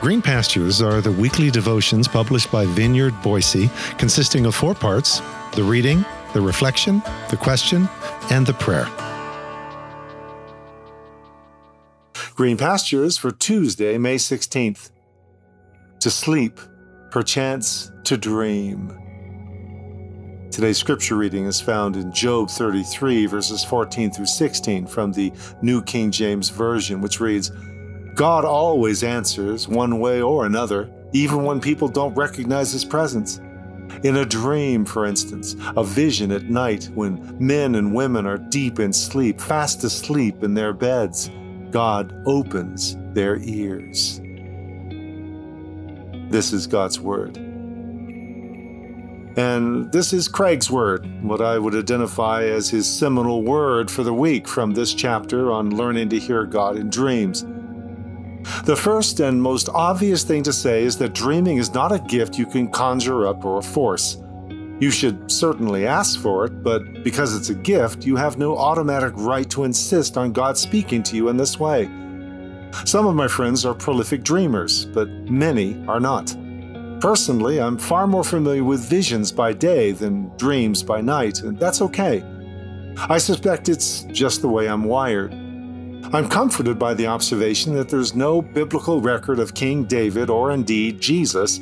Green Pastures are the weekly devotions published by Vineyard Boise, consisting of four parts the reading, the reflection, the question, and the prayer. Green Pastures for Tuesday, May 16th. To sleep, perchance to dream. Today's scripture reading is found in Job 33, verses 14 through 16 from the New King James Version, which reads, God always answers one way or another, even when people don't recognize His presence. In a dream, for instance, a vision at night when men and women are deep in sleep, fast asleep in their beds, God opens their ears. This is God's Word. And this is Craig's word, what I would identify as his seminal word for the week from this chapter on learning to hear God in dreams. The first and most obvious thing to say is that dreaming is not a gift you can conjure up or force. You should certainly ask for it, but because it's a gift, you have no automatic right to insist on God speaking to you in this way. Some of my friends are prolific dreamers, but many are not. Personally, I'm far more familiar with visions by day than dreams by night, and that's okay. I suspect it's just the way I'm wired. I'm comforted by the observation that there's no biblical record of King David or indeed Jesus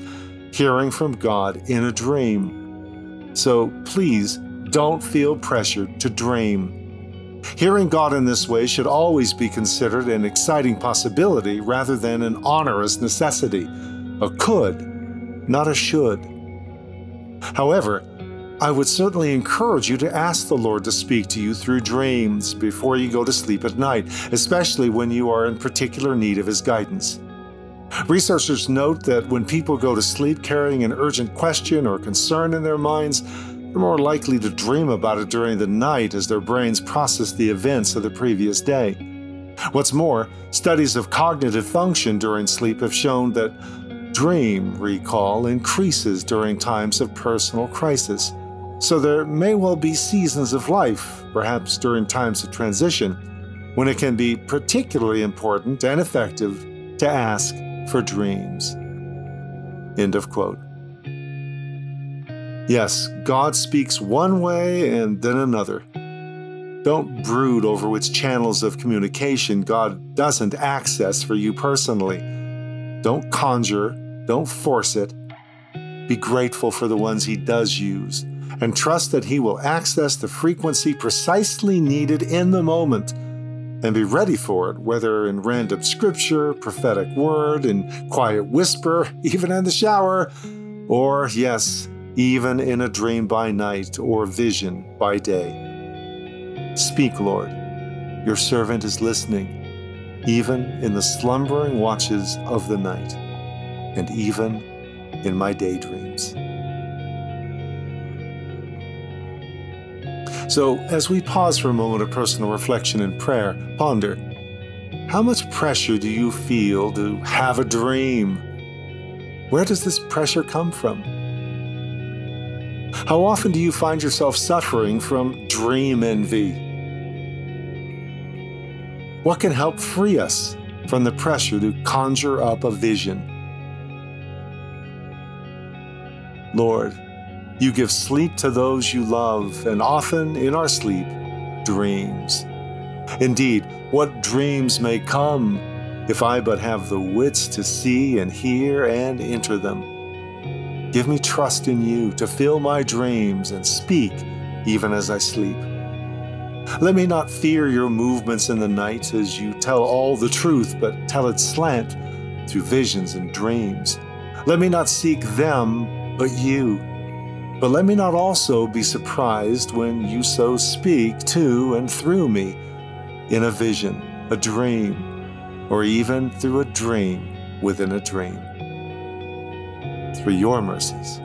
hearing from God in a dream. So please don't feel pressured to dream. Hearing God in this way should always be considered an exciting possibility rather than an onerous necessity, a could, not a should. However, I would certainly encourage you to ask the Lord to speak to you through dreams before you go to sleep at night, especially when you are in particular need of His guidance. Researchers note that when people go to sleep carrying an urgent question or concern in their minds, they're more likely to dream about it during the night as their brains process the events of the previous day. What's more, studies of cognitive function during sleep have shown that dream recall increases during times of personal crisis. So there may well be seasons of life, perhaps during times of transition, when it can be particularly important and effective to ask for dreams. End of quote. Yes, God speaks one way and then another. Don't brood over which channels of communication God doesn't access for you personally. Don't conjure, don't force it. Be grateful for the ones He does use and trust that He will access the frequency precisely needed in the moment and be ready for it, whether in random scripture, prophetic word, in quiet whisper, even in the shower, or, yes, even in a dream by night or vision by day. Speak, Lord. Your servant is listening, even in the slumbering watches of the night, and even in my daydreams. So, as we pause for a moment of personal reflection and prayer, ponder how much pressure do you feel to have a dream? Where does this pressure come from? How often do you find yourself suffering from dream envy? What can help free us from the pressure to conjure up a vision? Lord, you give sleep to those you love, and often in our sleep, dreams. Indeed, what dreams may come if I but have the wits to see and hear and enter them. Give me trust in you to fill my dreams and speak even as I sleep. Let me not fear your movements in the night as you tell all the truth, but tell it slant through visions and dreams. Let me not seek them, but you. But let me not also be surprised when you so speak to and through me in a vision, a dream, or even through a dream within a dream. Through your mercies.